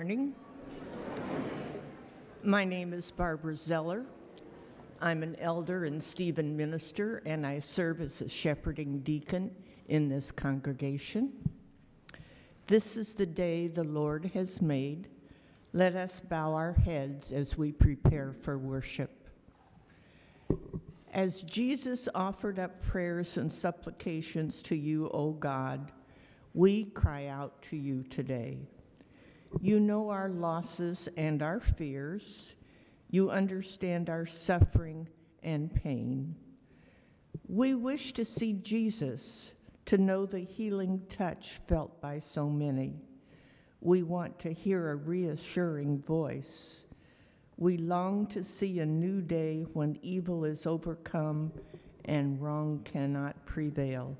Morning. My name is Barbara Zeller. I'm an elder and Stephen minister, and I serve as a shepherding deacon in this congregation. This is the day the Lord has made. Let us bow our heads as we prepare for worship. As Jesus offered up prayers and supplications to you, O God, we cry out to you today. You know our losses and our fears. You understand our suffering and pain. We wish to see Jesus, to know the healing touch felt by so many. We want to hear a reassuring voice. We long to see a new day when evil is overcome and wrong cannot prevail.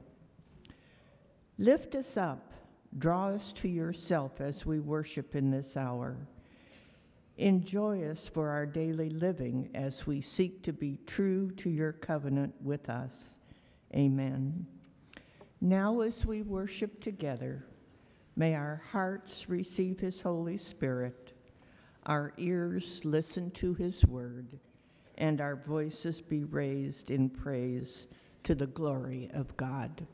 Lift us up Draw us to yourself as we worship in this hour. Enjoy us for our daily living as we seek to be true to your covenant with us. Amen. Now, as we worship together, may our hearts receive his Holy Spirit, our ears listen to his word, and our voices be raised in praise to the glory of God.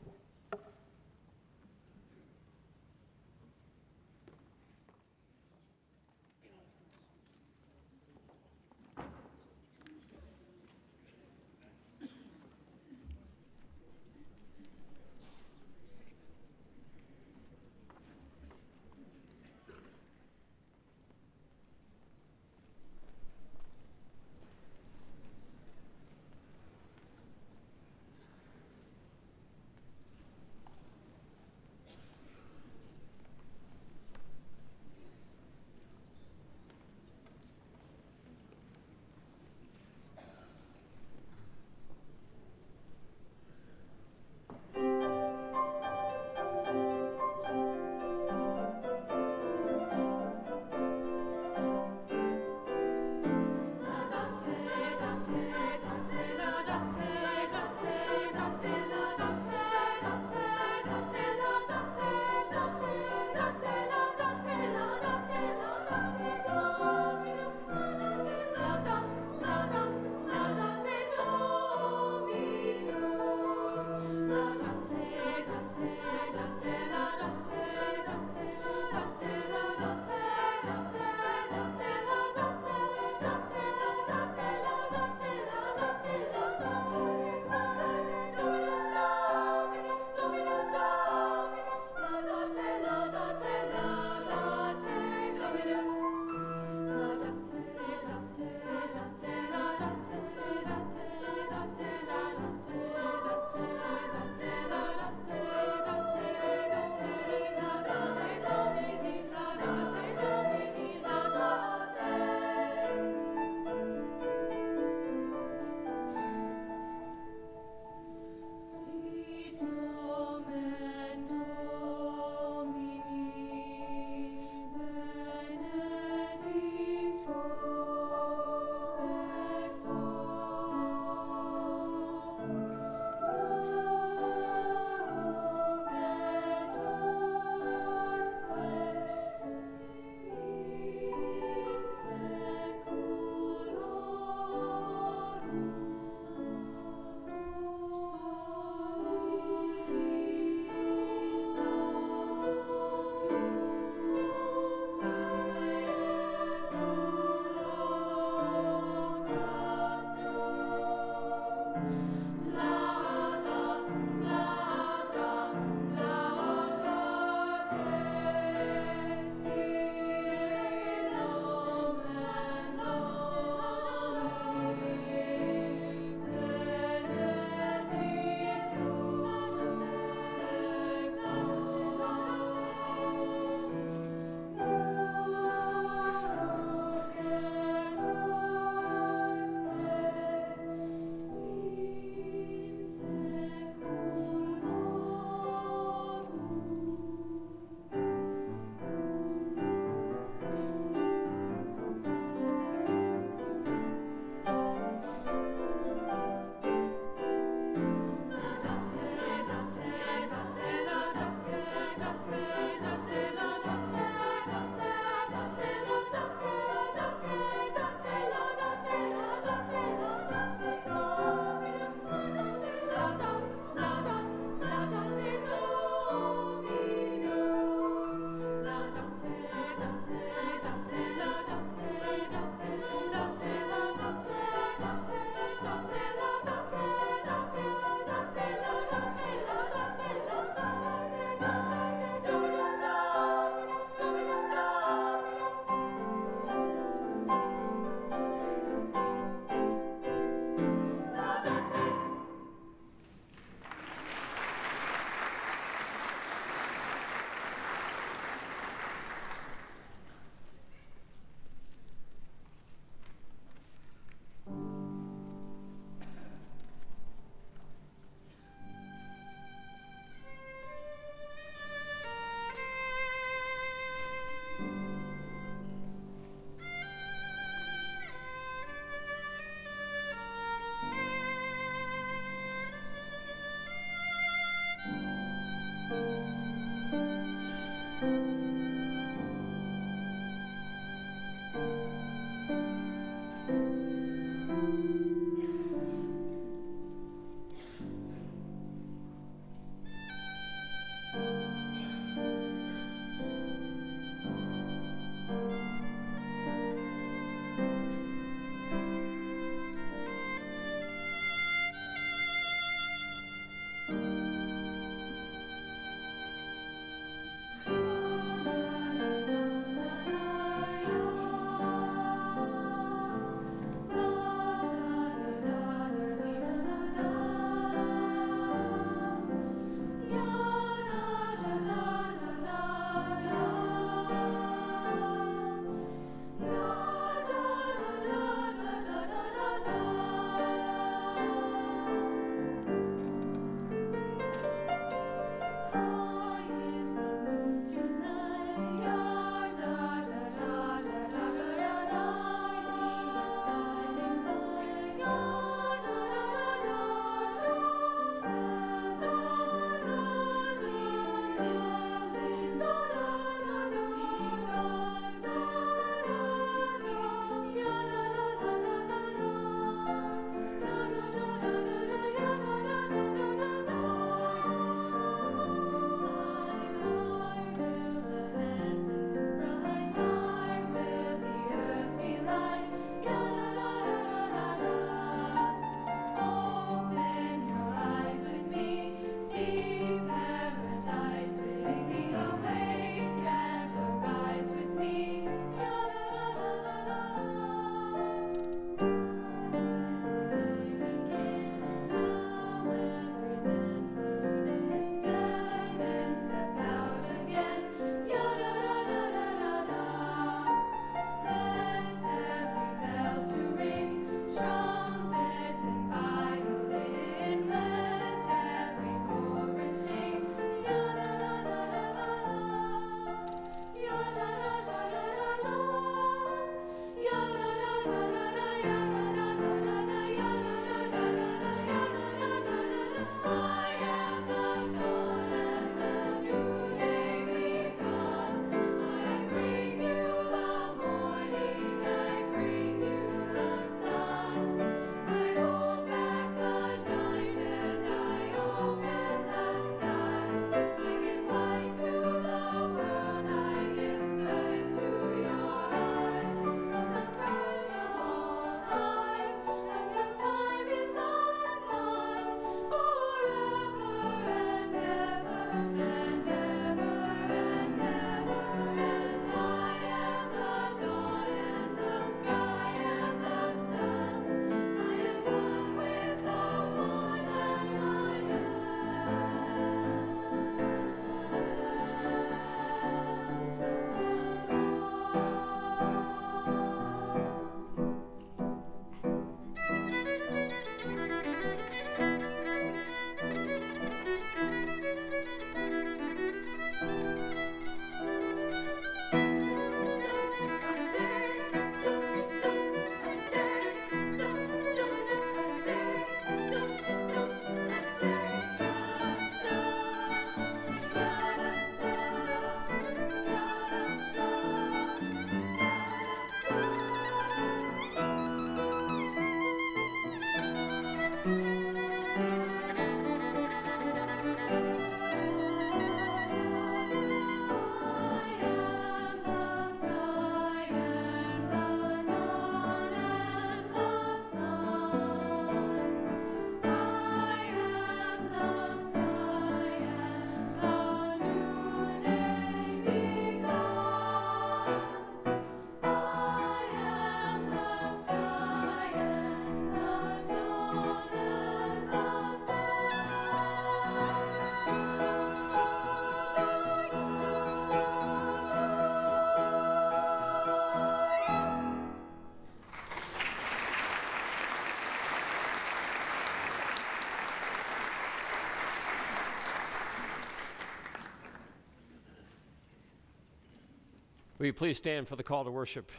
Will you please stand for the call to worship?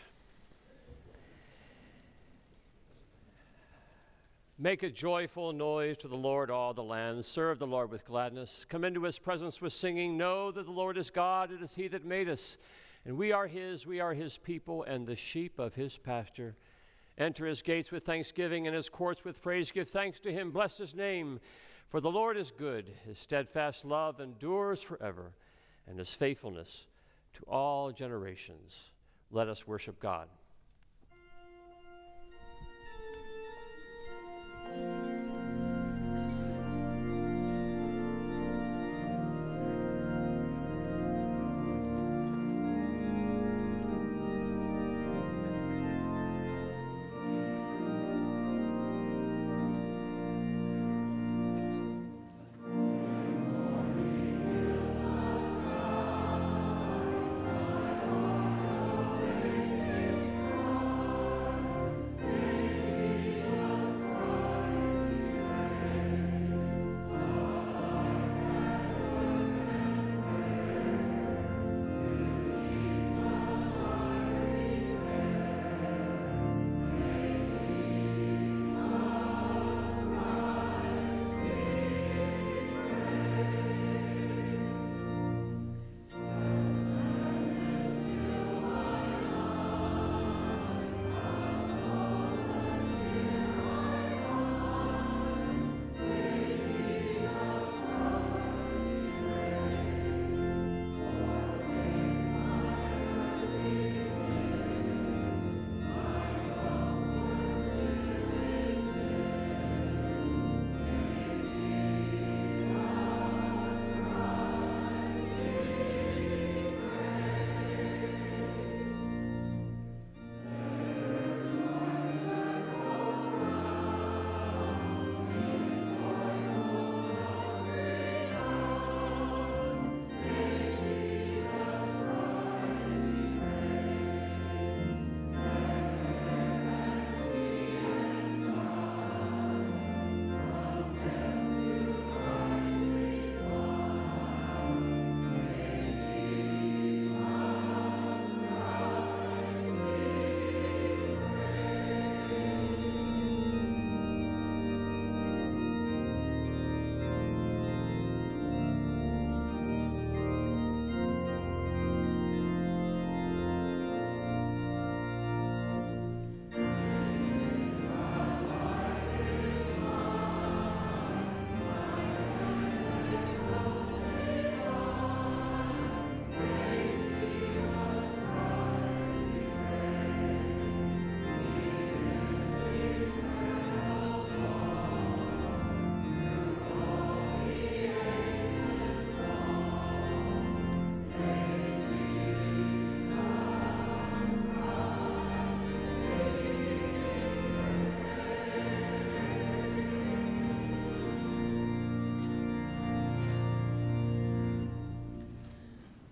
Make a joyful noise to the Lord, all the lands. Serve the Lord with gladness. Come into his presence with singing. Know that the Lord is God. It is he that made us. And we are his. We are his people and the sheep of his pasture. Enter his gates with thanksgiving and his courts with praise. Give thanks to him. Bless his name. For the Lord is good. His steadfast love endures forever, and his faithfulness to all generations. Let us worship God.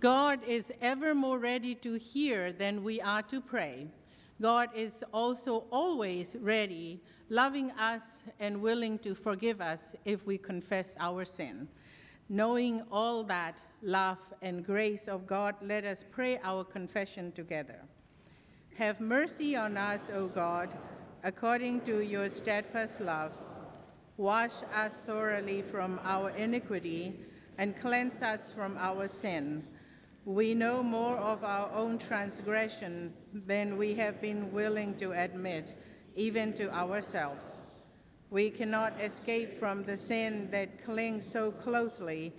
God is ever more ready to hear than we are to pray. God is also always ready, loving us and willing to forgive us if we confess our sin. Knowing all that love and grace of God, let us pray our confession together. Have mercy on us, O God, according to your steadfast love. Wash us thoroughly from our iniquity and cleanse us from our sin we know more of our own transgression than we have been willing to admit, even to ourselves. We cannot escape from the sin that clings so closely.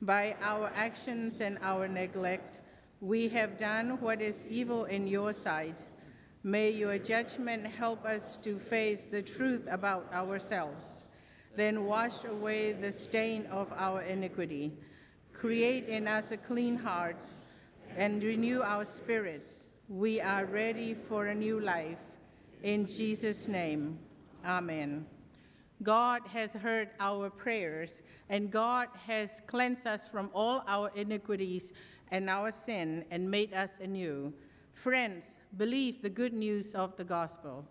By our actions and our neglect, we have done what is evil in your sight. May your judgment help us to face the truth about ourselves. Then wash away the stain of our iniquity Create in us a clean heart and renew our spirits. We are ready for a new life. In Jesus' name, amen. God has heard our prayers, and God has cleansed us from all our iniquities and our sin and made us anew. Friends, believe the good news of the gospel.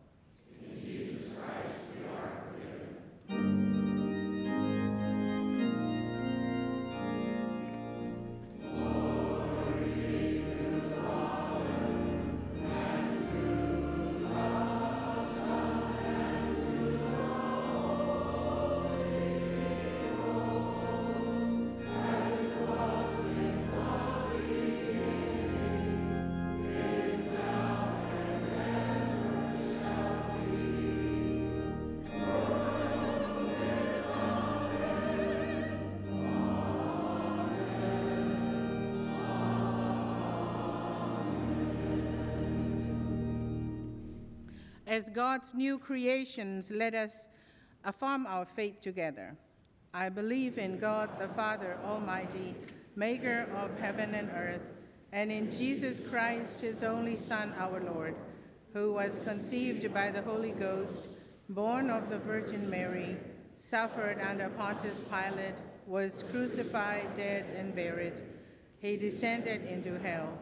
As God's new creations, let us affirm our faith together. I believe in God the Father Almighty, maker of heaven and earth, and in Jesus Christ, his only Son, our Lord, who was conceived by the Holy Ghost, born of the Virgin Mary, suffered under Pontius Pilate, was crucified, dead, and buried. He descended into hell.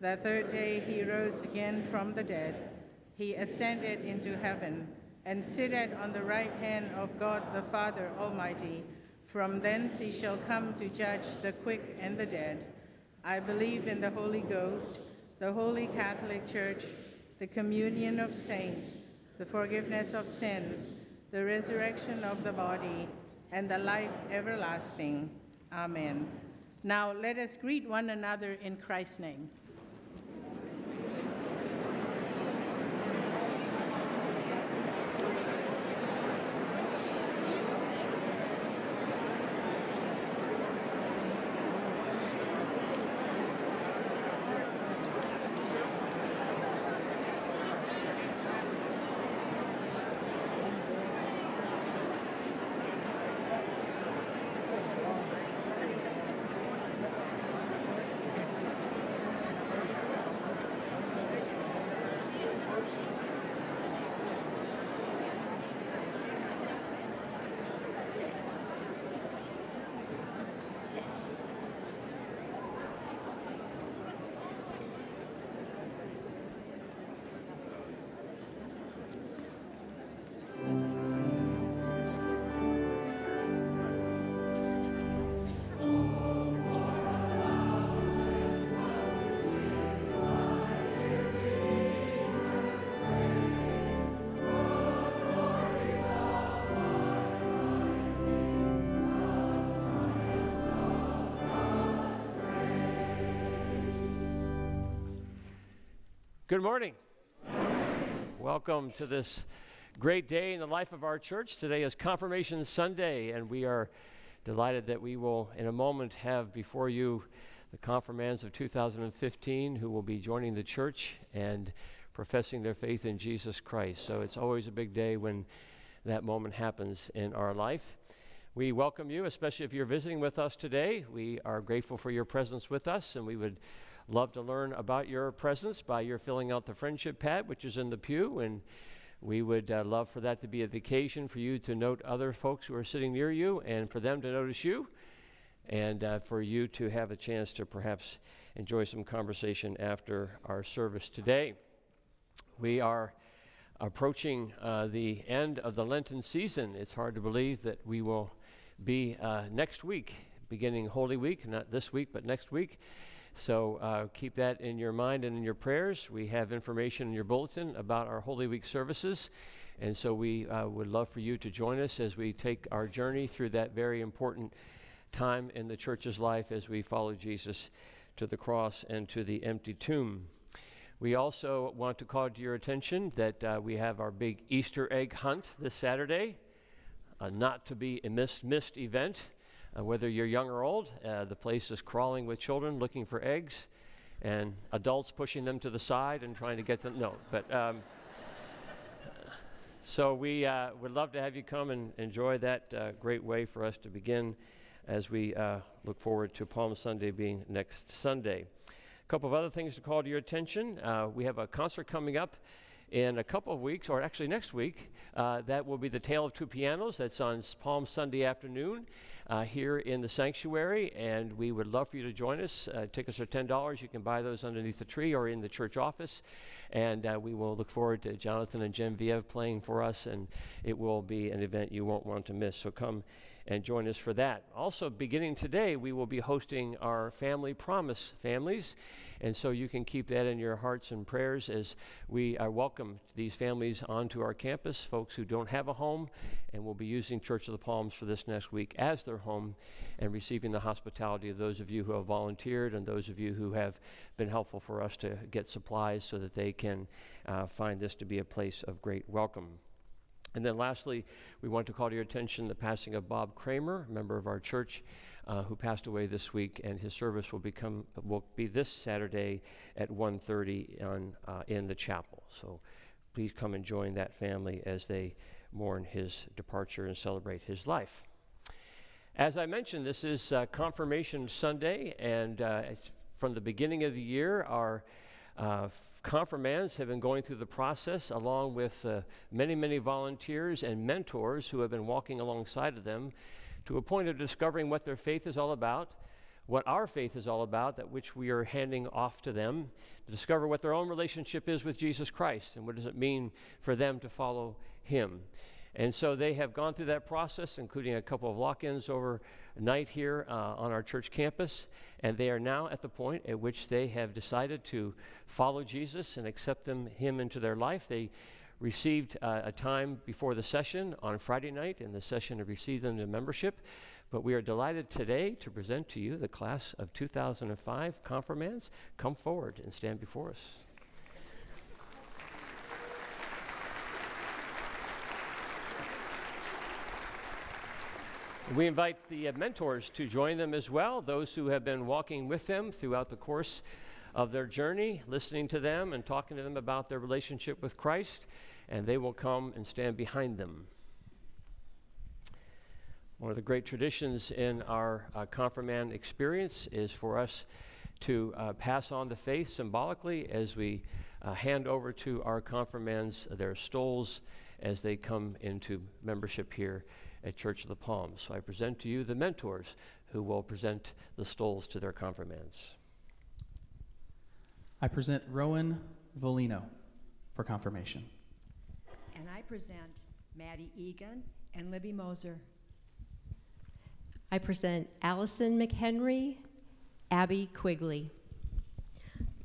The third day he rose again from the dead. He ascended into heaven and sitteth on the right hand of God the Father Almighty. From thence he shall come to judge the quick and the dead. I believe in the Holy Ghost, the holy Catholic Church, the communion of saints, the forgiveness of sins, the resurrection of the body, and the life everlasting. Amen. Now let us greet one another in Christ's name. Good morning. Welcome to this great day in the life of our church. Today is Confirmation Sunday, and we are delighted that we will, in a moment, have before you the confirmands of 2015 who will be joining the church and professing their faith in Jesus Christ. So it's always a big day when that moment happens in our life. We welcome you, especially if you're visiting with us today. We are grateful for your presence with us, and we would love to learn about your presence by your filling out the friendship pad, which is in the pew. And we would uh, love for that to be a vacation for you to note other folks who are sitting near you and for them to notice you, and uh, for you to have a chance to perhaps enjoy some conversation after our service today. We are approaching uh, the end of the Lenten season. It's hard to believe that we will be uh, next week, beginning Holy Week, not this week, but next week. So uh, keep that in your mind and in your prayers. We have information in your bulletin about our Holy Week services. And so we uh, would love for you to join us as we take our journey through that very important time in the church's life as we follow Jesus to the cross and to the empty tomb. We also want to call to your attention that uh, we have our big Easter egg hunt this Saturday, a not to be missed, missed event. Uh, whether you're young or old, uh, the place is crawling with children looking for eggs and adults pushing them to the side and trying to get them. No, but. Um, so we uh, would love to have you come and enjoy that uh, great way for us to begin as we uh, look forward to Palm Sunday being next Sunday. A couple of other things to call to your attention. Uh, we have a concert coming up in a couple of weeks, or actually next week. Uh, that will be the Tale of Two Pianos. That's on Palm Sunday afternoon uh, here in the sanctuary, and we would love for you to join us. Uh, tickets are $10. You can buy those underneath the tree or in the church office. And uh, we will look forward to Jonathan and Genevieve playing for us, and it will be an event you won't want to miss. So come and join us for that. Also, beginning today, we will be hosting our Family Promise families. And so you can keep that in your hearts and prayers as we uh, welcome these families onto our campus, folks who don't have a home, and we'll be using Church of the Palms for this next week as their home and receiving the hospitality of those of you who have volunteered and those of you who have been helpful for us to get supplies so that they can uh, find this to be a place of great welcome. And then lastly, we want to call to your attention the passing of Bob Kramer, a member of our church, uh, who passed away this week, and his service will become will be this Saturday at 1:30 on uh, in the chapel. So please come and join that family as they mourn his departure and celebrate his life. As I mentioned, this is uh, Confirmation Sunday, and uh, from the beginning of the year, our uh, confirmands have been going through the process along with uh, many, many volunteers and mentors who have been walking alongside of them to a point of discovering what their faith is all about, what our faith is all about, that which we are handing off to them, to discover what their own relationship is with Jesus Christ and what does it mean for them to follow Him. And so they have gone through that process, including a couple of lock ins overnight here uh, on our church campus. And they are now at the point at which they have decided to follow Jesus and accept them, Him into their life. They received uh, a time before the session on Friday night, and the session to receive them to membership. But we are delighted today to present to you the class of 2005 confirmands. Come forward and stand before us. We invite the mentors to join them as well, those who have been walking with them throughout the course of their journey, listening to them and talking to them about their relationship with Christ, and they will come and stand behind them. One of the great traditions in our uh, confirmand experience is for us to uh, pass on the faith symbolically as we uh, hand over to our confirmands their stoles as they come into membership here at Church of the Palms. So I present to you the mentors who will present the stoles to their confirmands. I present Rowan Volino for confirmation. And I present Maddie Egan and Libby Moser. I present Allison McHenry, Abby Quigley.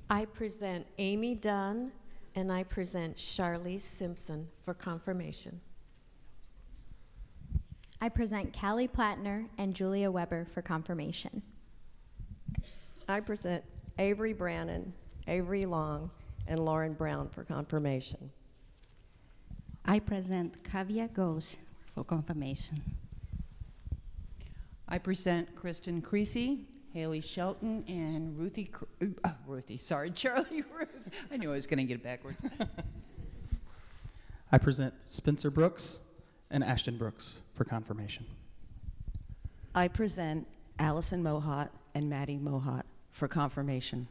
I present Amy Dunn and I present Charlize Simpson for confirmation. I present Callie Plattner and Julia Weber for confirmation. I present Avery Brannon, Avery Long, and Lauren Brown for confirmation. I present Kavya Ghosh for confirmation. I present Kristen Creasy, Haley Shelton, and Ruthie, Cr- uh, Ruthie, sorry, Charlie Ruth. I knew I was going to get it backwards. I present Spencer Brooks and Ashton Brooks for confirmation. I present Allison Mohat and Maddie Mohat for confirmation.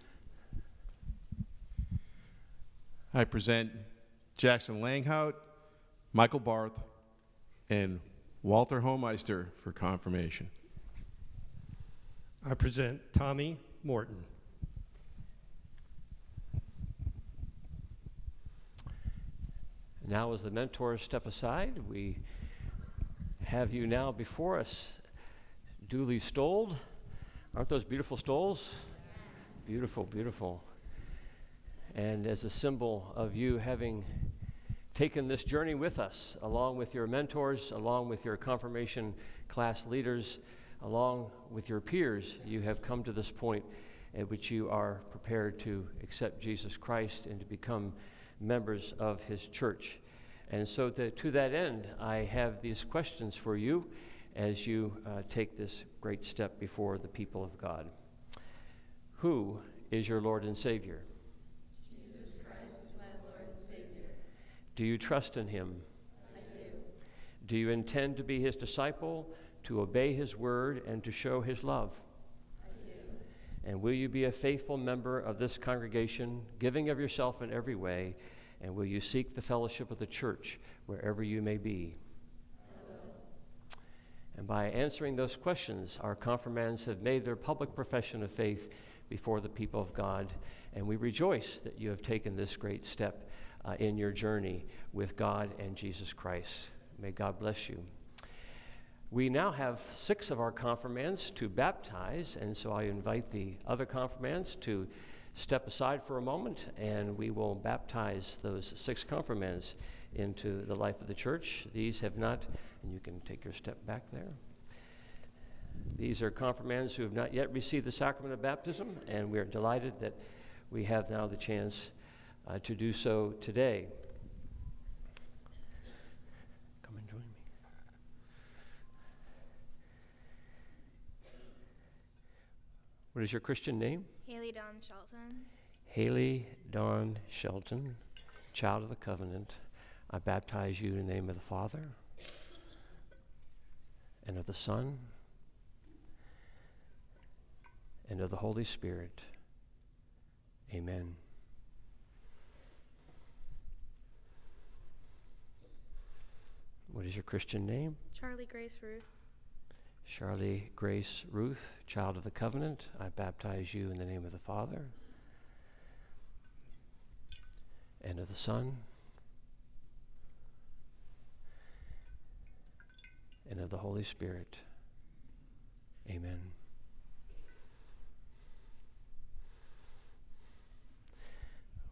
I present Jackson Langhout, Michael Barth, and Walter Homeister for confirmation. I present Tommy Morton. Now, as the mentors step aside, we have you now before us, duly stoled. Aren't those beautiful stoles? Beautiful, beautiful. And as a symbol of you having taken this journey with us, along with your mentors, along with your confirmation class leaders, along with your peers, you have come to this point at which you are prepared to accept Jesus Christ and to become members of his church. And so, to, to that end, I have these questions for you as you uh, take this great step before the people of God. Who is your Lord and Savior? Jesus Christ, is my Lord and Savior. Do you trust in him? I do. Do you intend to be his disciple, to obey his word, and to show his love? I do. And will you be a faithful member of this congregation, giving of yourself in every way? And will you seek the fellowship of the church wherever you may be? And by answering those questions, our confirmands have made their public profession of faith before the people of God. And we rejoice that you have taken this great step uh, in your journey with God and Jesus Christ. May God bless you. We now have six of our confirmands to baptize, and so I invite the other confirmands to step aside for a moment, and we will baptize those six confirmands into the life of the church. These have not, and you can take your step back there. These are confirmands who have not yet received the sacrament of baptism, and we are delighted that we have now the chance uh, to do so today. Come and join me. What is your Christian name? Haley Dawn Shelton. Haley Dawn Shelton. child of the covenant, I baptize you in the name of the Father and of the Son and of the Holy Spirit. Amen. What is your Christian name? Charlie Grace Ruth. Charlie Grace Ruth, child of the covenant, I baptize you in the name of the Father and of the Son and of the Holy Spirit. Amen.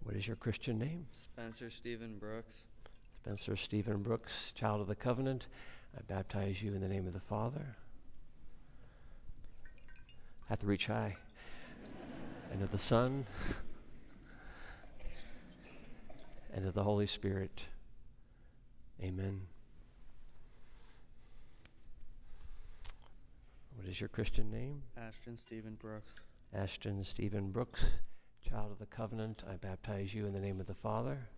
What is your Christian name? Spencer Stephen Brooks. Spencer Stephen Brooks, child of the covenant, I baptize you in the name of the Father. I have to reach high. and of the Son. and of the Holy Spirit. Amen. What is your Christian name? Ashton Stephen Brooks. Ashton Stephen Brooks, child of the covenant, I baptize you in the name of the Father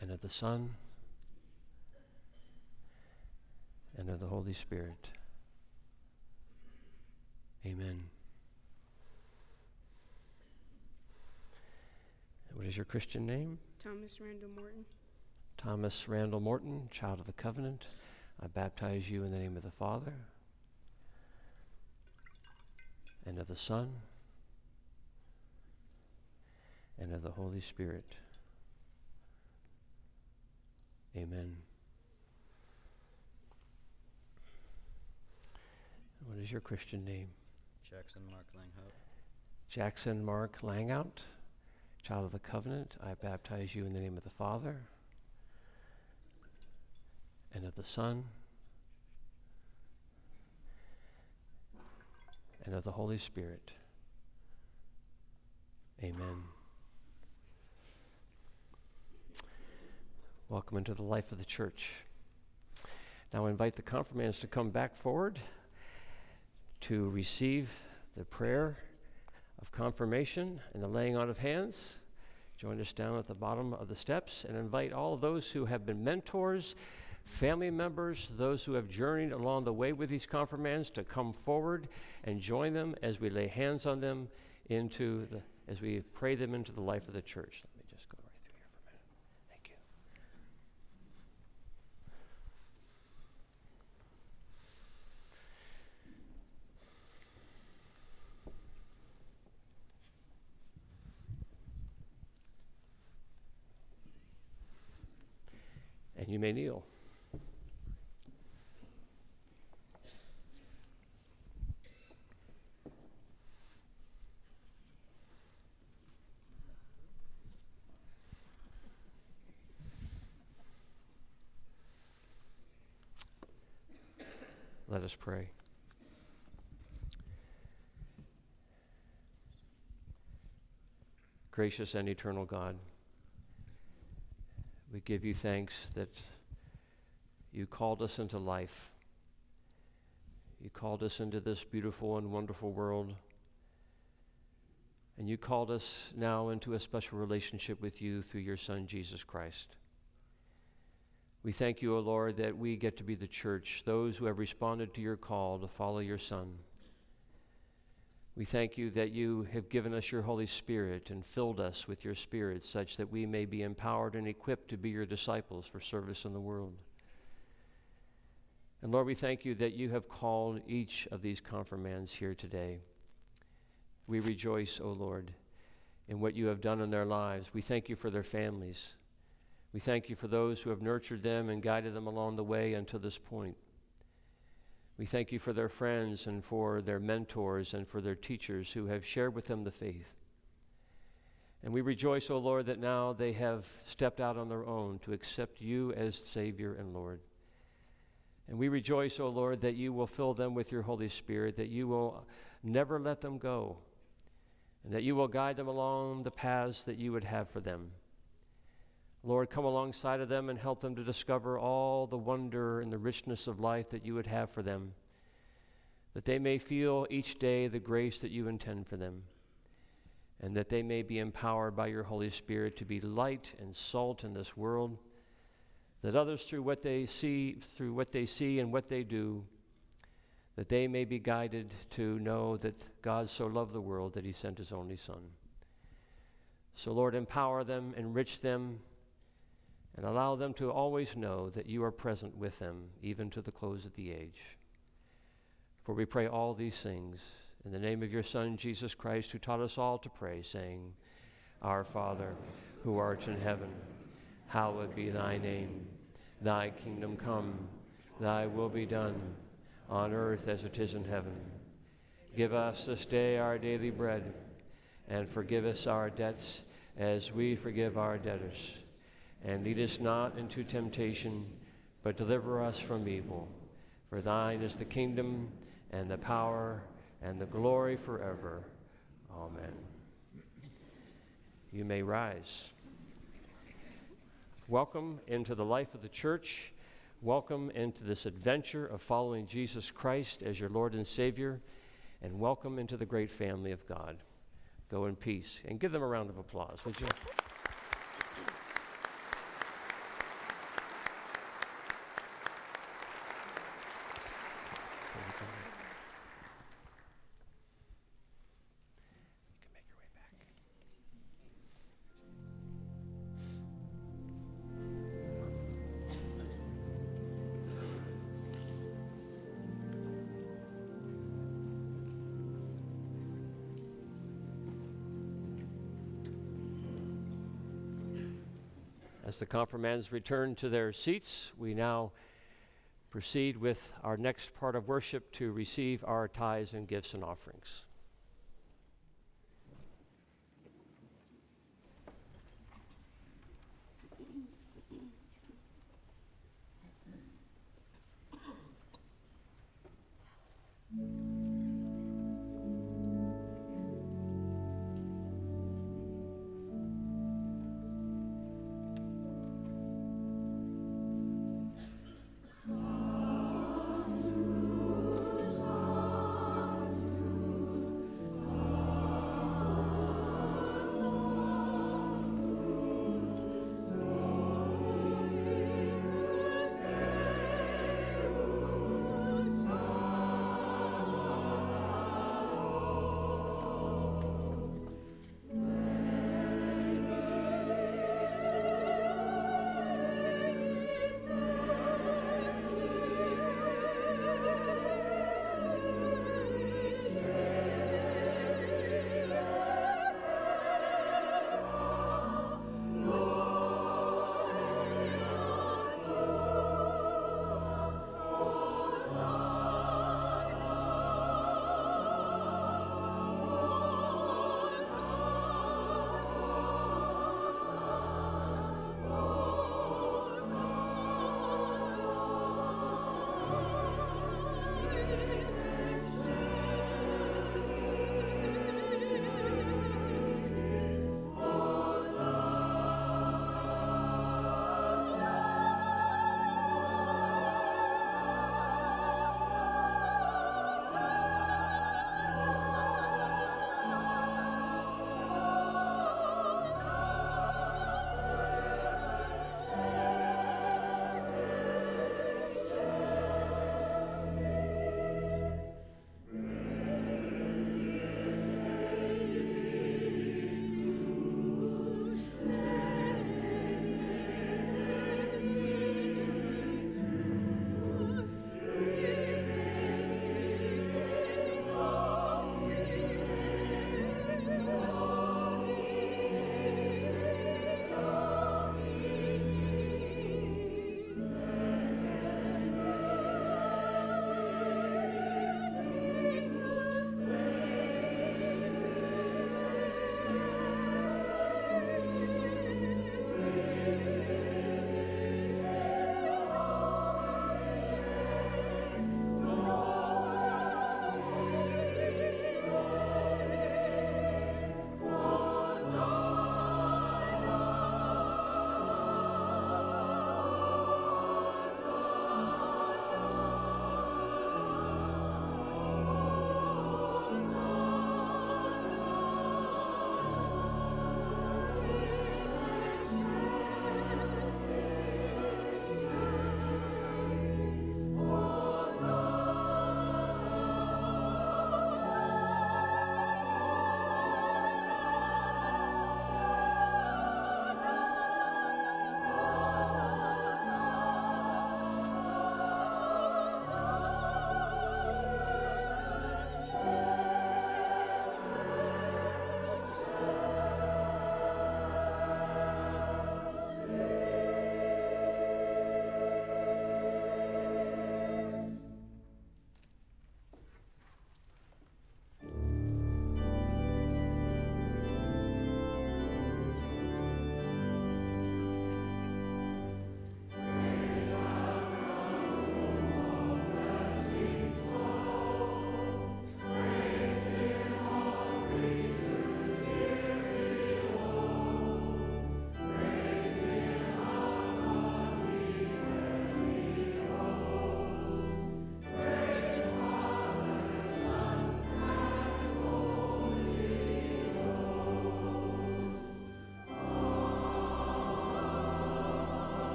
and of the Son and of the Holy Spirit. Amen. What is your Christian name? Thomas Randall Morton. Thomas Randall Morton, child of the covenant. I baptize you in the name of the Father and of the Son and of the Holy Spirit. Amen. What is your Christian name? Jackson Mark Langhout. Jackson Mark Langhout, child of the covenant. I baptize you in the name of the Father and of the Son and of the Holy Spirit. Amen. Welcome into the life of the church. Now I invite the confirmands to come back forward to receive the prayer of confirmation and the laying on of hands. Join us down at the bottom of the steps and invite all those who have been mentors, family members, those who have journeyed along the way with these confirmands to come forward and join them as we lay hands on them into the as we pray them into the life of the church. Let me just go right through here for a minute. Thank you. And you may kneel. Let us pray. Gracious and eternal God, we give you thanks that you called us into life. You called us into this beautiful and wonderful world. And you called us now into a special relationship with you through your Son, Jesus Christ. We thank you, O Lord, that we get to be the church, those who have responded to your call to follow your Son. We thank you that you have given us your Holy Spirit and filled us with your Spirit such that we may be empowered and equipped to be your disciples for service in the world. And Lord, we thank you that you have called each of these confirmands here today. We rejoice, O Lord, in what you have done in their lives. We thank you for their families. We thank you for those who have nurtured them and guided them along the way until this point. We thank you for their friends and for their mentors and for their teachers who have shared with them the faith. And we rejoice, O Lord, that now they have stepped out on their own to accept you as Savior and Lord. And we rejoice, O Lord, that you will fill them with your Holy Spirit, that you will never let them go, and that you will guide them along the paths that you would have for them. Lord, come alongside of them and help them to discover all the wonder and the richness of life that you would have for them, that they may feel each day the grace that you intend for them. and that they may be empowered by your Holy Spirit to be light and salt in this world, that others through what they see, through what they see and what they do, that they may be guided to know that God so loved the world that he sent his only Son. So, Lord, empower them, enrich them, and allow them to always know that you are present with them, even to the close of the age. For we pray all these things in the name of your Son, Jesus Christ, who taught us all to pray, saying, Our Father, who art in heaven, hallowed be thy name. Thy kingdom come, thy will be done, on earth as it is in heaven. Give us this day our daily bread, and forgive us our debts as we forgive our debtors. And lead us not into temptation, but deliver us from evil. For thine is the kingdom, and the power, and the glory forever. Amen. You may rise. Welcome into the life of the church. Welcome into this adventure of following Jesus Christ as your Lord and Savior. And welcome into the great family of God. Go in peace. And give them a round of applause, would you? The confirmands return to their seats, we now proceed with our next part of worship to receive our tithes and gifts and offerings.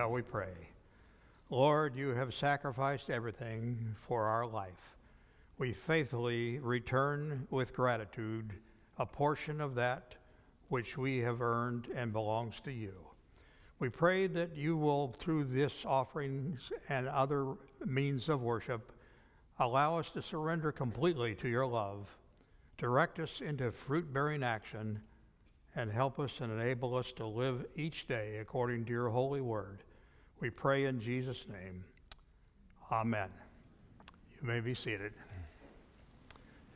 Shall we pray? Lord, you have sacrificed everything for our life. We faithfully return with gratitude a portion of that which we have earned and belongs to you. We pray that you will, through this offerings and other means of worship, allow us to surrender completely to your love, direct us into fruit bearing action, and help us and enable us to live each day according to your holy word. We pray in Jesus' name. Amen. You may be seated.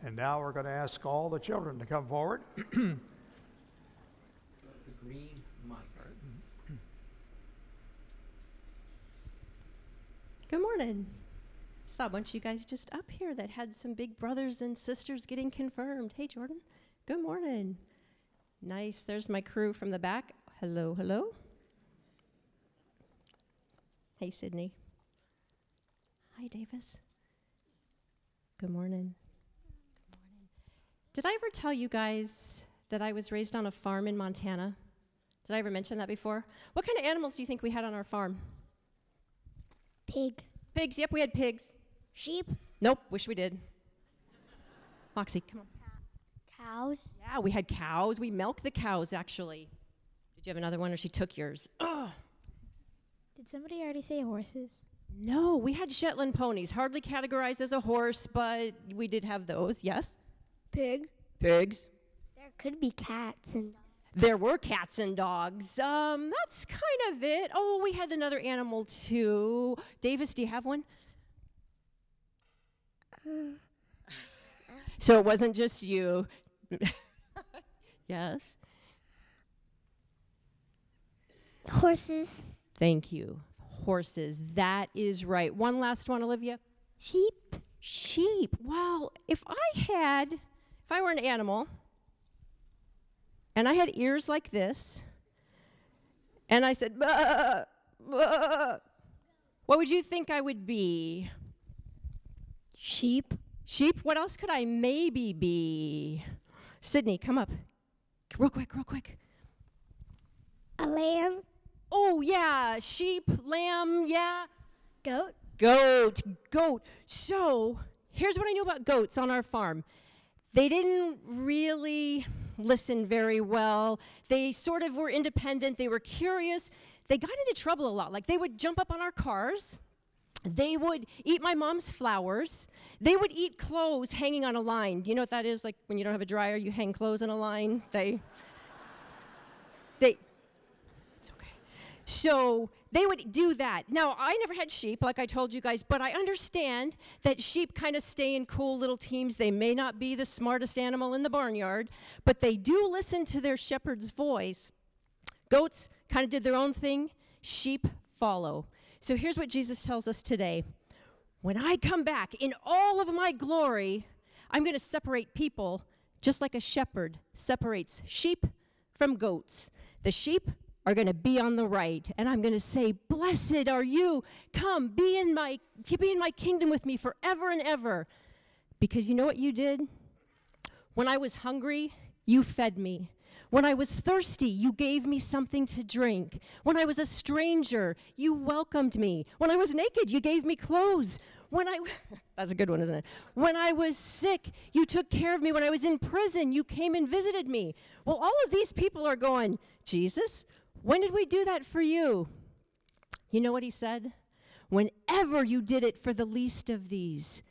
And now we're going to ask all the children to come forward. the green mic. Good morning. Saw a bunch of you guys just up here that had some big brothers and sisters getting confirmed. Hey, Jordan. Good morning. Nice. There's my crew from the back. Hello, hello. Hey, Sydney. Hi, Davis. Good morning. Good morning. Did I ever tell you guys that I was raised on a farm in Montana? Did I ever mention that before? What kind of animals do you think we had on our farm? Pig. Pigs. Yep, we had pigs. Sheep. Nope. Wish we did. Moxie, come on. Cows. Yeah, we had cows. We milked the cows, actually. Did you have another one, or she took yours? Ugh. Did somebody already say horses? No, we had Shetland ponies, hardly categorized as a horse, but we did have those, yes? Pig. Pigs. There could be cats and There were cats and dogs. Um, that's kind of it. Oh, we had another animal too. Davis, do you have one? so it wasn't just you. yes. horses. Thank you. Horses. That is right. One last one, Olivia. Sheep. Sheep. Wow. If I had, if I were an animal, and I had ears like this, and I said, bah, bah, what would you think I would be? Sheep. Sheep? What else could I maybe be? Sydney, come up. Real quick, real quick. A lamb. Oh, yeah. Sheep, lamb, yeah. Goat. Goat, goat. So here's what I knew about goats on our farm they didn't really listen very well. They sort of were independent, they were curious. They got into trouble a lot. Like they would jump up on our cars. They would eat my mom's flowers. They would eat clothes hanging on a line. Do you know what that is? Like when you don't have a dryer, you hang clothes on a line. They, they. So they would do that. Now, I never had sheep, like I told you guys, but I understand that sheep kind of stay in cool little teams. They may not be the smartest animal in the barnyard, but they do listen to their shepherd's voice. Goats kind of did their own thing, sheep follow. So here's what Jesus tells us today When I come back in all of my glory, I'm going to separate people just like a shepherd separates sheep from goats. The sheep are going to be on the right and i'm going to say blessed are you come be in my be in my kingdom with me forever and ever because you know what you did when i was hungry you fed me when I was thirsty, you gave me something to drink. When I was a stranger, you welcomed me. When I was naked, you gave me clothes. When I That's a good one, isn't it? When I was sick, you took care of me. When I was in prison, you came and visited me. Well, all of these people are going, "Jesus, when did we do that for you?" You know what he said? Whenever you did it for the least of these,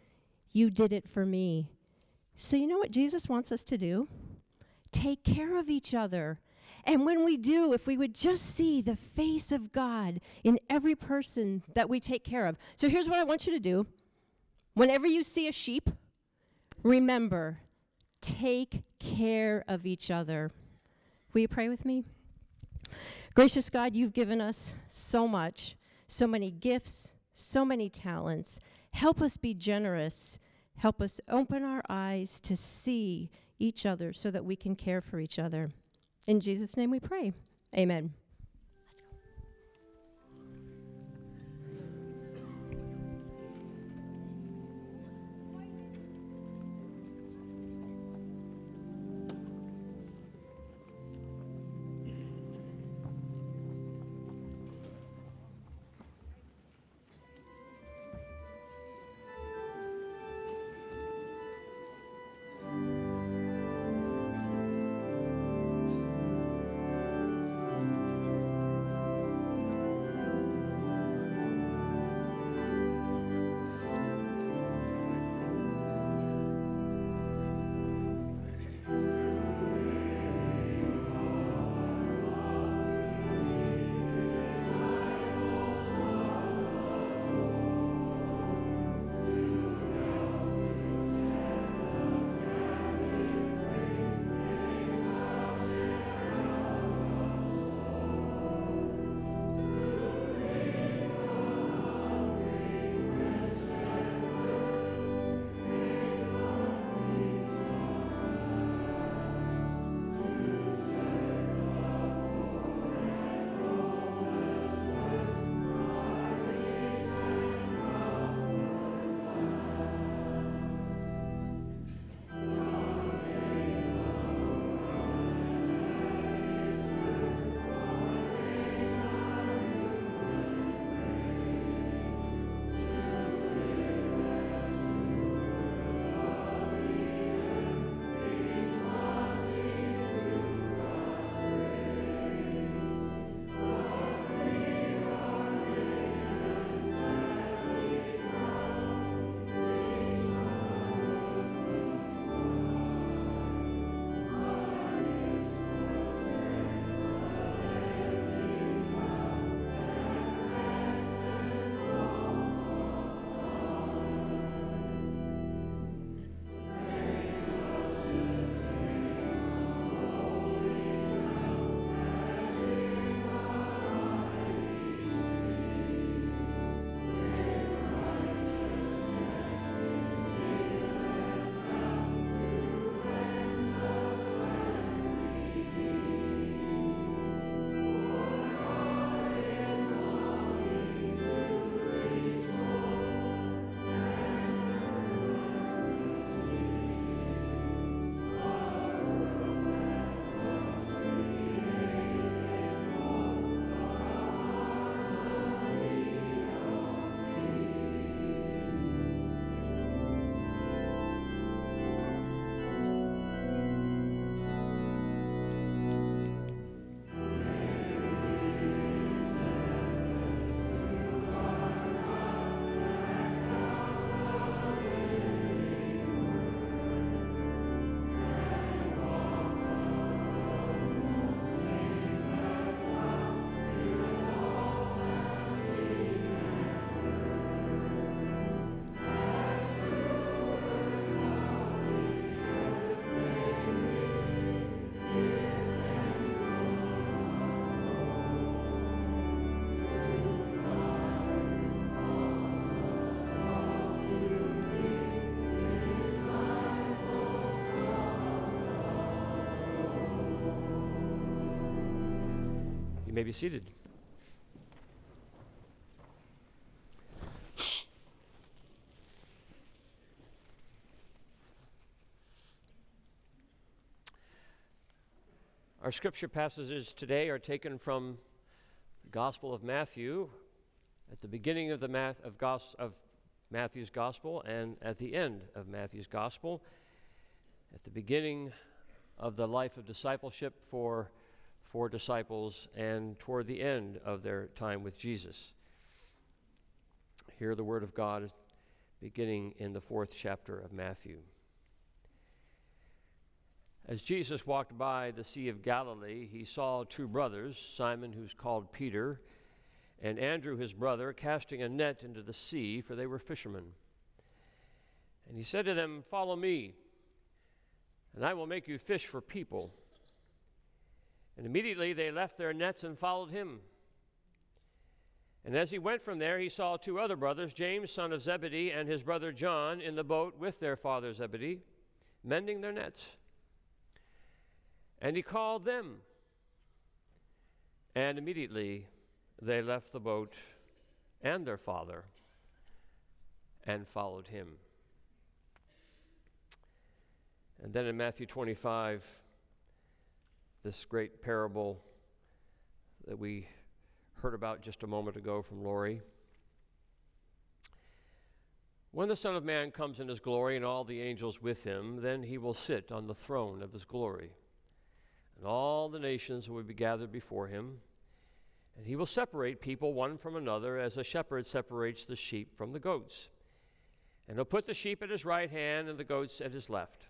you did it for me. So, you know what Jesus wants us to do? take care of each other. And when we do, if we would just see the face of God in every person that we take care of. So here's what I want you to do. Whenever you see a sheep, remember, take care of each other. Will you pray with me? Gracious God, you've given us so much, so many gifts, so many talents. Help us be generous. Help us open our eyes to see each other so that we can care for each other. In Jesus' name we pray. Amen. You may be seated. Our scripture passages today are taken from the Gospel of Matthew, at the beginning of the math of, gos- of Matthew's Gospel and at the end of Matthew's Gospel, at the beginning of the life of discipleship for four disciples and toward the end of their time with Jesus. Hear the word of God beginning in the fourth chapter of Matthew. As Jesus walked by the Sea of Galilee, he saw two brothers, Simon, who's called Peter, and Andrew, his brother, casting a net into the sea, for they were fishermen. And he said to them, Follow me, and I will make you fish for people. And immediately they left their nets and followed him. And as he went from there, he saw two other brothers, James, son of Zebedee, and his brother John, in the boat with their father Zebedee, mending their nets. And he called them. And immediately they left the boat and their father and followed him. And then in Matthew 25, this great parable that we heard about just a moment ago from Lori. When the Son of Man comes in his glory and all the angels with him, then he will sit on the throne of his glory and all the nations will be gathered before him. And he will separate people one from another as a shepherd separates the sheep from the goats. And he'll put the sheep at his right hand and the goats at his left.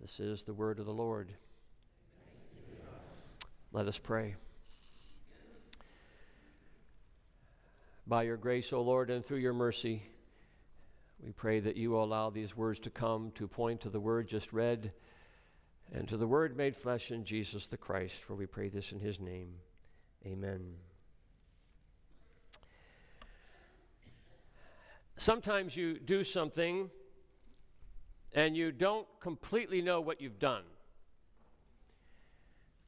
This is the word of the Lord. Let us pray. By your grace, O Lord, and through your mercy, we pray that you will allow these words to come to point to the word just read and to the word made flesh in Jesus the Christ, for we pray this in his name. Amen. sometimes you do something and you don't completely know what you've done.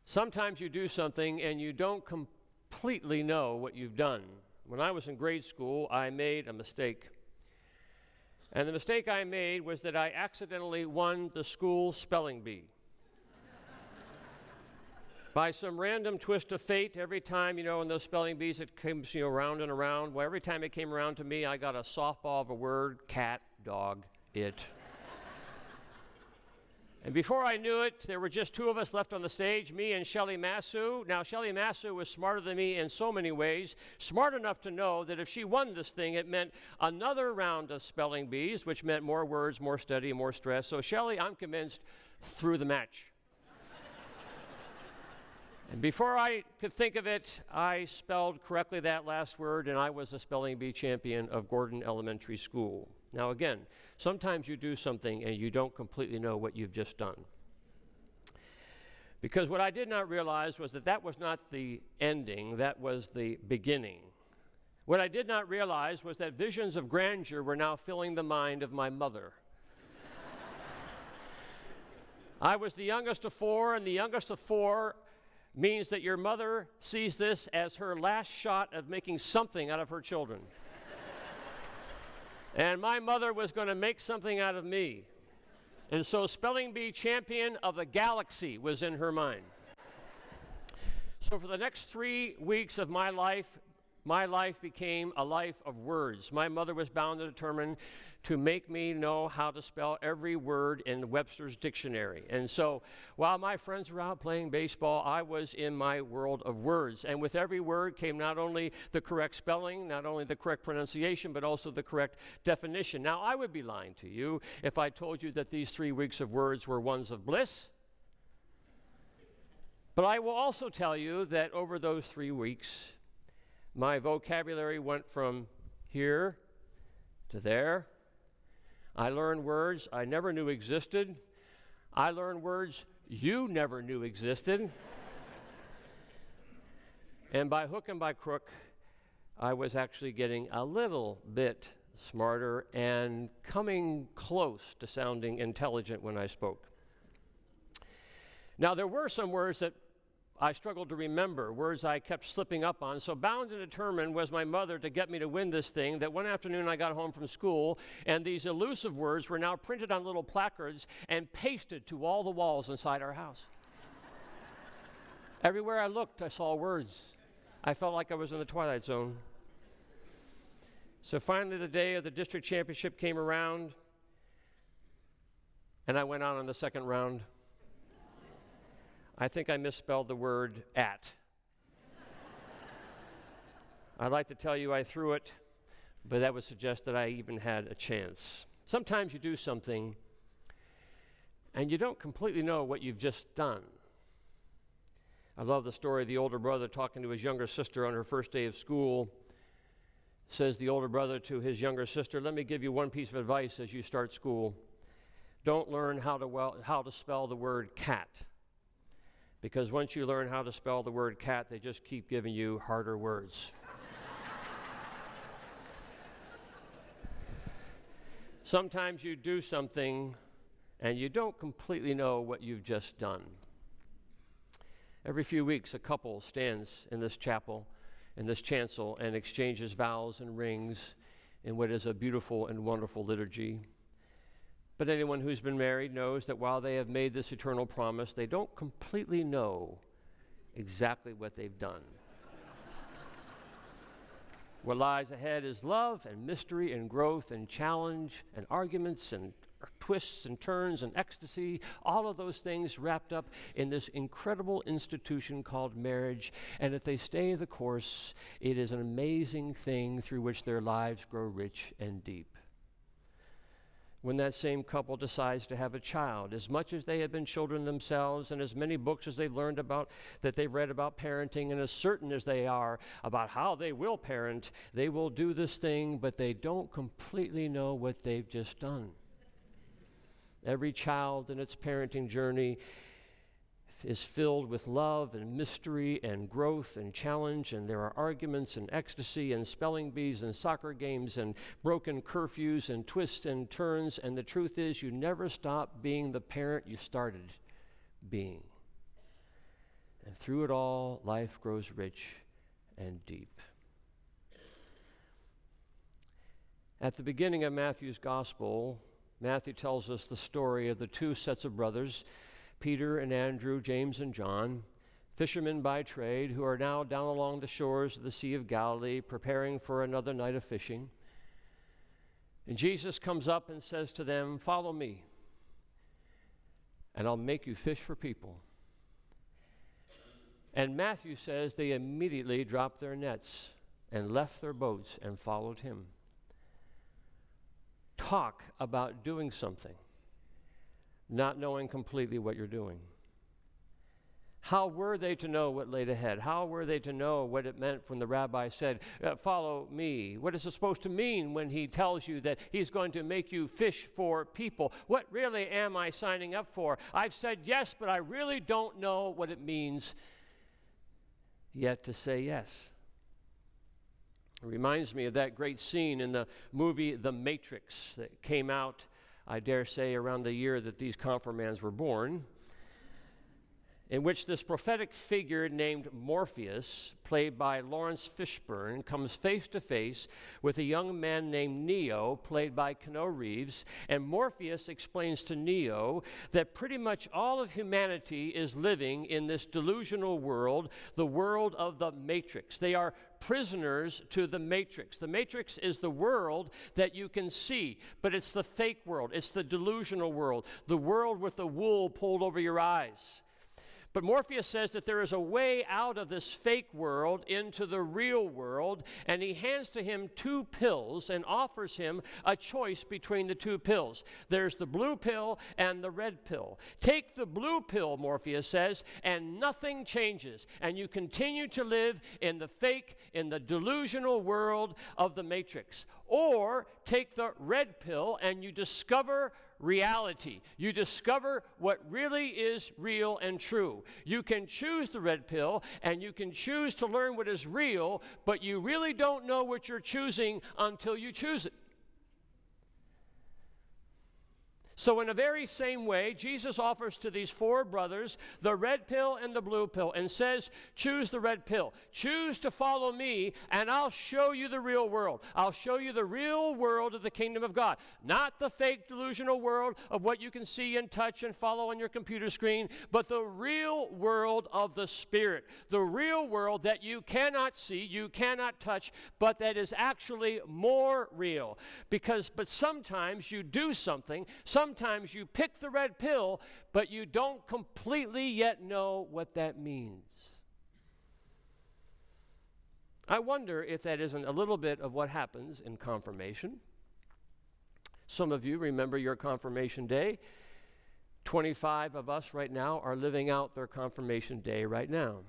Sometimes you do something and you don't completely know what you've done. When I was in grade school, I made a mistake. And the mistake I made was that I accidentally won the school spelling bee. By some random twist of fate, every time, you know, in those spelling bees, it comes, you know, round and around. Well, every time it came around to me, I got a softball of a word cat, dog, it. And before I knew it, there were just two of us left on the stage, me and Shelly Massu. Now, Shelly Massu was smarter than me in so many ways, smart enough to know that if she won this thing, it meant another round of spelling bees, which meant more words, more study, more stress. So, Shelly, I'm convinced, threw the match. And before I could think of it, I spelled correctly that last word, and I was a spelling bee champion of Gordon Elementary School. Now, again, sometimes you do something and you don't completely know what you've just done. Because what I did not realize was that that was not the ending, that was the beginning. What I did not realize was that visions of grandeur were now filling the mind of my mother. I was the youngest of four, and the youngest of four means that your mother sees this as her last shot of making something out of her children. And my mother was going to make something out of me. And so, spelling bee champion of the galaxy was in her mind. So, for the next three weeks of my life, my life became a life of words. My mother was bound and determined to make me know how to spell every word in Webster's dictionary. And so while my friends were out playing baseball, I was in my world of words. And with every word came not only the correct spelling, not only the correct pronunciation, but also the correct definition. Now, I would be lying to you if I told you that these three weeks of words were ones of bliss. But I will also tell you that over those three weeks, my vocabulary went from here to there. I learned words I never knew existed. I learned words you never knew existed. and by hook and by crook, I was actually getting a little bit smarter and coming close to sounding intelligent when I spoke. Now, there were some words that I struggled to remember, words I kept slipping up on. So, bound and determined was my mother to get me to win this thing. That one afternoon I got home from school, and these elusive words were now printed on little placards and pasted to all the walls inside our house. Everywhere I looked, I saw words. I felt like I was in the Twilight Zone. So, finally, the day of the district championship came around, and I went on in the second round. I think I misspelled the word at. I'd like to tell you I threw it, but that would suggest that I even had a chance. Sometimes you do something and you don't completely know what you've just done. I love the story of the older brother talking to his younger sister on her first day of school. Says the older brother to his younger sister, Let me give you one piece of advice as you start school. Don't learn how to, well, how to spell the word cat because once you learn how to spell the word cat, they just keep giving you harder words. Sometimes you do something and you don't completely know what you've just done. Every few weeks, a couple stands in this chapel, in this chancel, and exchanges vows and rings in what is a beautiful and wonderful liturgy. But anyone who's been married knows that while they have made this eternal promise, they don't completely know exactly what they've done. what lies ahead is love and mystery and growth and challenge and arguments and twists and turns and ecstasy, all of those things wrapped up in this incredible institution called marriage. And if they stay the course, it is an amazing thing through which their lives grow rich and deep when that same couple decides to have a child. As much as they have been children themselves, and as many books as they've learned about that they've read about parenting, and as certain as they are about how they will parent, they will do this thing, but they don't completely know what they've just done. Every child in its parenting journey is filled with love and mystery and growth and challenge, and there are arguments and ecstasy and spelling bees and soccer games and broken curfews and twists and turns. And the truth is, you never stop being the parent you started being. And through it all, life grows rich and deep. At the beginning of Matthew's gospel, Matthew tells us the story of the two sets of brothers Peter and Andrew, James and John, fishermen by trade, who are now down along the shores of the Sea of Galilee preparing for another night of fishing. And Jesus comes up and says to them, Follow me, and I'll make you fish for people. And Matthew says they immediately dropped their nets and left their boats and followed him. Talk about doing something not knowing completely what you're doing. How were they to know what laid ahead? How were they to know what it meant when the rabbi said, uh, Follow me? What is it supposed to mean when he tells you that he's going to make you fish for people? What really am I signing up for? I've said yes, but I really don't know what it means yet to say yes. It reminds me of that great scene in the movie The Matrix that came out, I dare say, around the year that these confirmands were born in which this prophetic figure named Morpheus, played by Laurence Fishburne, comes face to face with a young man named Neo, played by Keanu Reeves. And Morpheus explains to Neo that pretty much all of humanity is living in this delusional world, the world of the Matrix. They are prisoners to the Matrix. The Matrix is the world that you can see, but it's the fake world, it's the delusional world, the world with the wool pulled over your eyes. But Morpheus says that there is a way out of this fake world into the real world, and he hands to him two pills and offers him a choice between the two pills. There's the blue pill and the red pill. Take the blue pill, Morpheus says, and nothing changes, and you continue to live in the fake, in the delusional world of the matrix. Or take the red pill and you discover reality. You discover what really is real and true. You can choose the red pill and you can choose to learn what is real, but you really don't know what you're choosing until you choose it. So, in a very same way, Jesus offers to these four brothers the red pill and the blue pill and says, Choose the red pill. Choose to follow me, and I'll show you the real world. I'll show you the real world of the kingdom of God. Not the fake delusional world of what you can see and touch and follow on your computer screen, but the real world of the Spirit. The real world that you cannot see, you cannot touch, but that is actually more real. Because, but sometimes you do something, some sometimes you pick the red pill, but you don't completely yet know what that means. I wonder if that isn't a little bit of what happens in confirmation. Some of you remember your confirmation day. 25 of us right now are living out their confirmation day right now.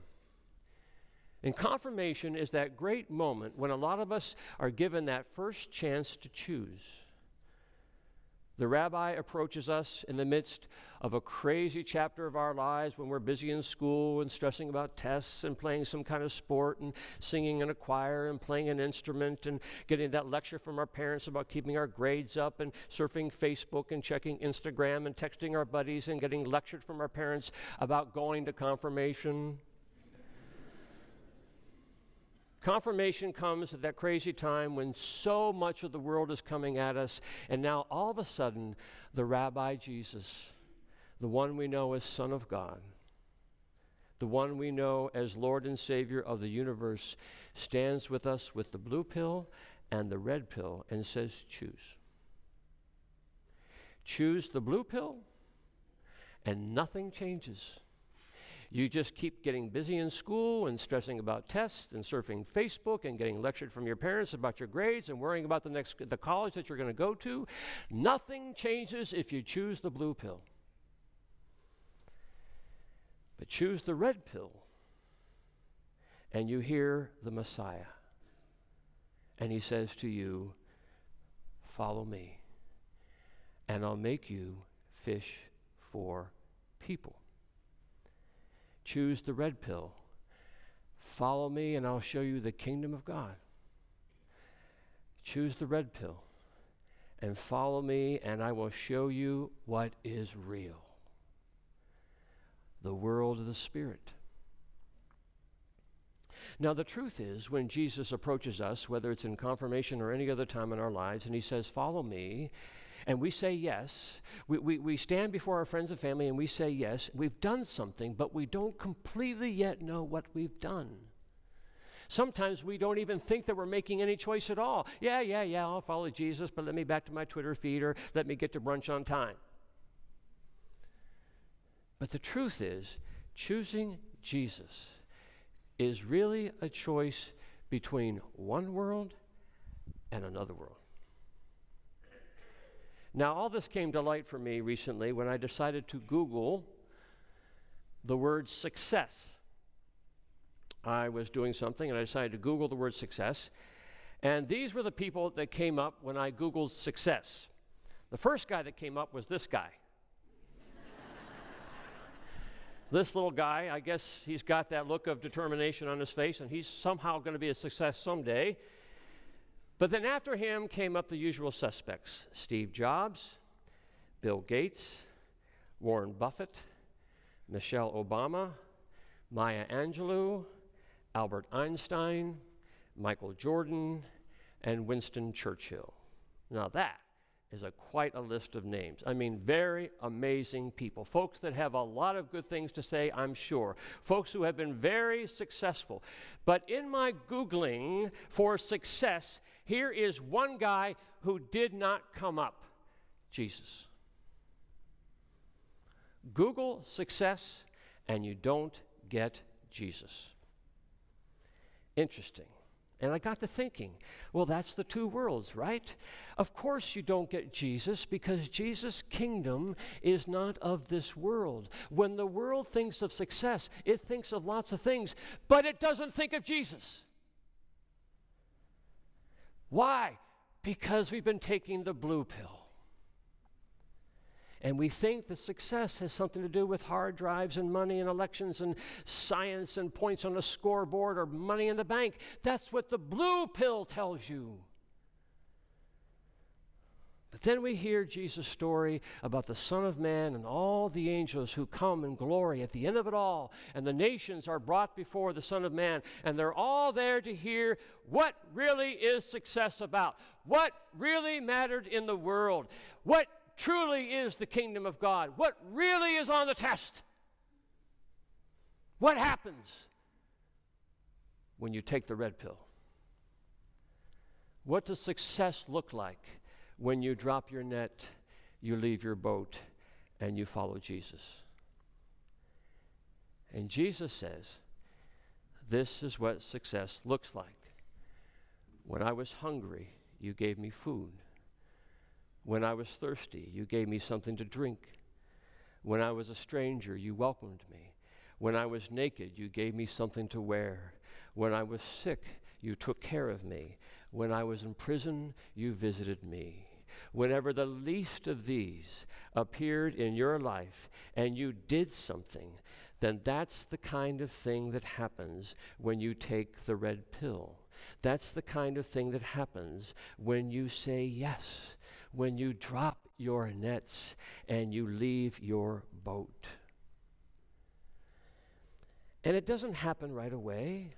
And confirmation is that great moment when a lot of us are given that first chance to choose. The rabbi approaches us in the midst of a crazy chapter of our lives when we're busy in school and stressing about tests and playing some kind of sport and singing in a choir and playing an instrument and getting that lecture from our parents about keeping our grades up and surfing Facebook and checking Instagram and texting our buddies and getting lectured from our parents about going to confirmation. Confirmation comes at that crazy time when so much of the world is coming at us, and now all of a sudden, the Rabbi Jesus, the one we know as Son of God, the one we know as Lord and Savior of the universe, stands with us with the blue pill and the red pill and says, Choose. Choose the blue pill, and nothing changes. You just keep getting busy in school and stressing about tests and surfing Facebook and getting lectured from your parents about your grades and worrying about the next the college that you're going to go to. Nothing changes if you choose the blue pill. But choose the red pill and you hear the Messiah. And he says to you, Follow me, and I'll make you fish for people. Choose the red pill. Follow me, and I'll show you the kingdom of God. Choose the red pill and follow me, and I will show you what is real the world of the Spirit. Now, the truth is, when Jesus approaches us, whether it's in confirmation or any other time in our lives, and he says, Follow me, and we say yes. We, we, we stand before our friends and family and we say yes. We've done something, but we don't completely yet know what we've done. Sometimes we don't even think that we're making any choice at all. Yeah, yeah, yeah, I'll follow Jesus, but let me back to my Twitter feed or let me get to brunch on time. But the truth is, choosing Jesus is really a choice between one world and another world. Now, all this came to light for me recently when I decided to Google the word success. I was doing something and I decided to Google the word success. And these were the people that came up when I Googled success. The first guy that came up was this guy. this little guy, I guess he's got that look of determination on his face, and he's somehow going to be a success someday. But then after him came up the usual suspects Steve Jobs, Bill Gates, Warren Buffett, Michelle Obama, Maya Angelou, Albert Einstein, Michael Jordan, and Winston Churchill. Now, that is a quite a list of names. I mean, very amazing people. Folks that have a lot of good things to say, I'm sure. Folks who have been very successful. But in my Googling for success, here is one guy who did not come up Jesus. Google success, and you don't get Jesus. Interesting. And I got to thinking, well, that's the two worlds, right? Of course, you don't get Jesus because Jesus' kingdom is not of this world. When the world thinks of success, it thinks of lots of things, but it doesn't think of Jesus. Why? Because we've been taking the blue pill. And we think that success has something to do with hard drives and money and elections and science and points on a scoreboard or money in the bank. That's what the blue pill tells you. But then we hear Jesus' story about the Son of Man and all the angels who come in glory at the end of it all. And the nations are brought before the Son of Man, and they're all there to hear what really is success about, what really mattered in the world, what truly is the kingdom of God, what really is on the test. What happens when you take the red pill? What does success look like when you drop your net, you leave your boat, and you follow Jesus? And Jesus says, This is what success looks like. When I was hungry, you gave me food. When I was thirsty, you gave me something to drink. When I was a stranger, you welcomed me. When I was naked, you gave me something to wear. When I was sick, you took care of me. When I was in prison, you visited me. Whenever the least of these appeared in your life and you did something, then that's the kind of thing that happens when you take the red pill. That's the kind of thing that happens when you say yes when you drop your nets and you leave your boat. And it doesn't happen right away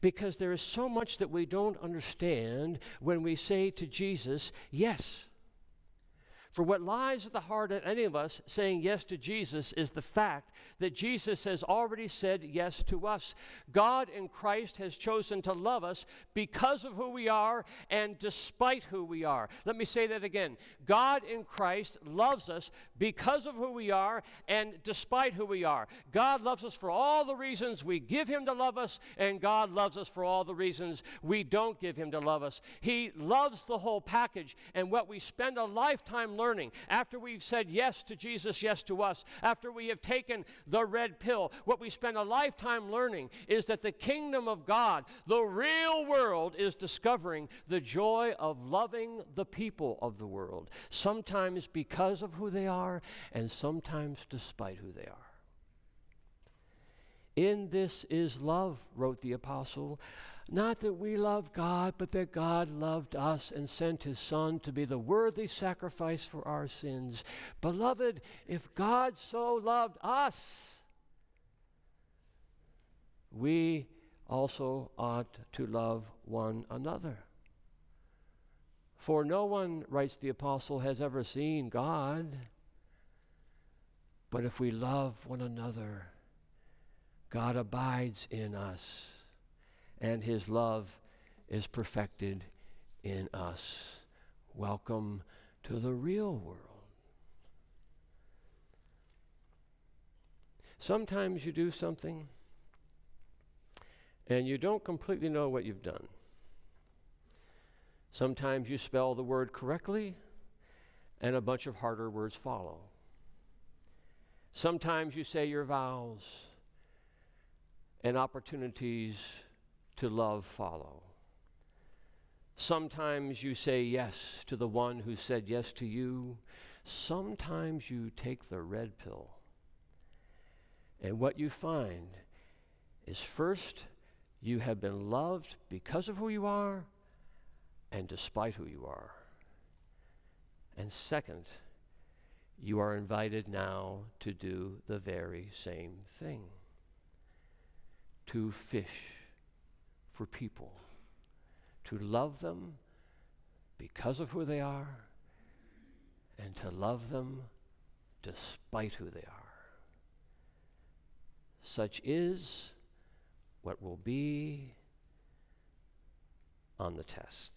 because there is so much that we don't understand when we say to Jesus, Yes. For what lies at the heart of any of us saying yes to Jesus is the fact that Jesus has already said yes to us. God in Christ has chosen to love us because of who we are and despite who we are. Let me say that again. God in Christ loves us because of who we are and despite who we are. God loves us for all the reasons we give Him to love us, and God loves us for all the reasons we don't give Him to love us. He loves the whole package, and what we spend a lifetime learning after we've said yes to Jesus, yes to us, after we have taken the red pill, what we spend a lifetime learning is that the kingdom of God, the real world, is discovering the joy of loving the people of the world, sometimes because of who they are, and sometimes despite who they are. In this is love, wrote the apostle. Not that we love God, but that God loved us and sent his Son to be the worthy sacrifice for our sins. Beloved, if God so loved us, we also ought to love one another. For no one, writes the apostle, has ever seen God. But if we love one another, God abides in us and his love is perfected in us. Welcome to the real world. Sometimes you do something and you don't completely know what you've done. Sometimes you spell the word correctly and a bunch of harder words follow. Sometimes you say your vows, and opportunities to love follow. Sometimes you say yes to the one who said yes to you. Sometimes you take the red pill. And what you find is first, you have been loved because of who you are and despite who you are. And second, you are invited now to do the very same thing to fish for people, to love them because of who they are, and to love them despite who they are. Such is what will be on the test.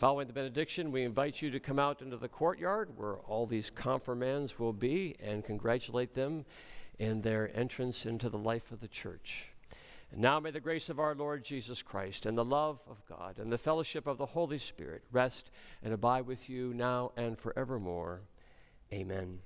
Following the benediction, we invite you to come out into the courtyard where all these confirmands will be and congratulate them in their entrance into the life of the church. And now may the grace of our Lord Jesus Christ and the love of God and the fellowship of the Holy Spirit rest and abide with you now and forevermore. Amen.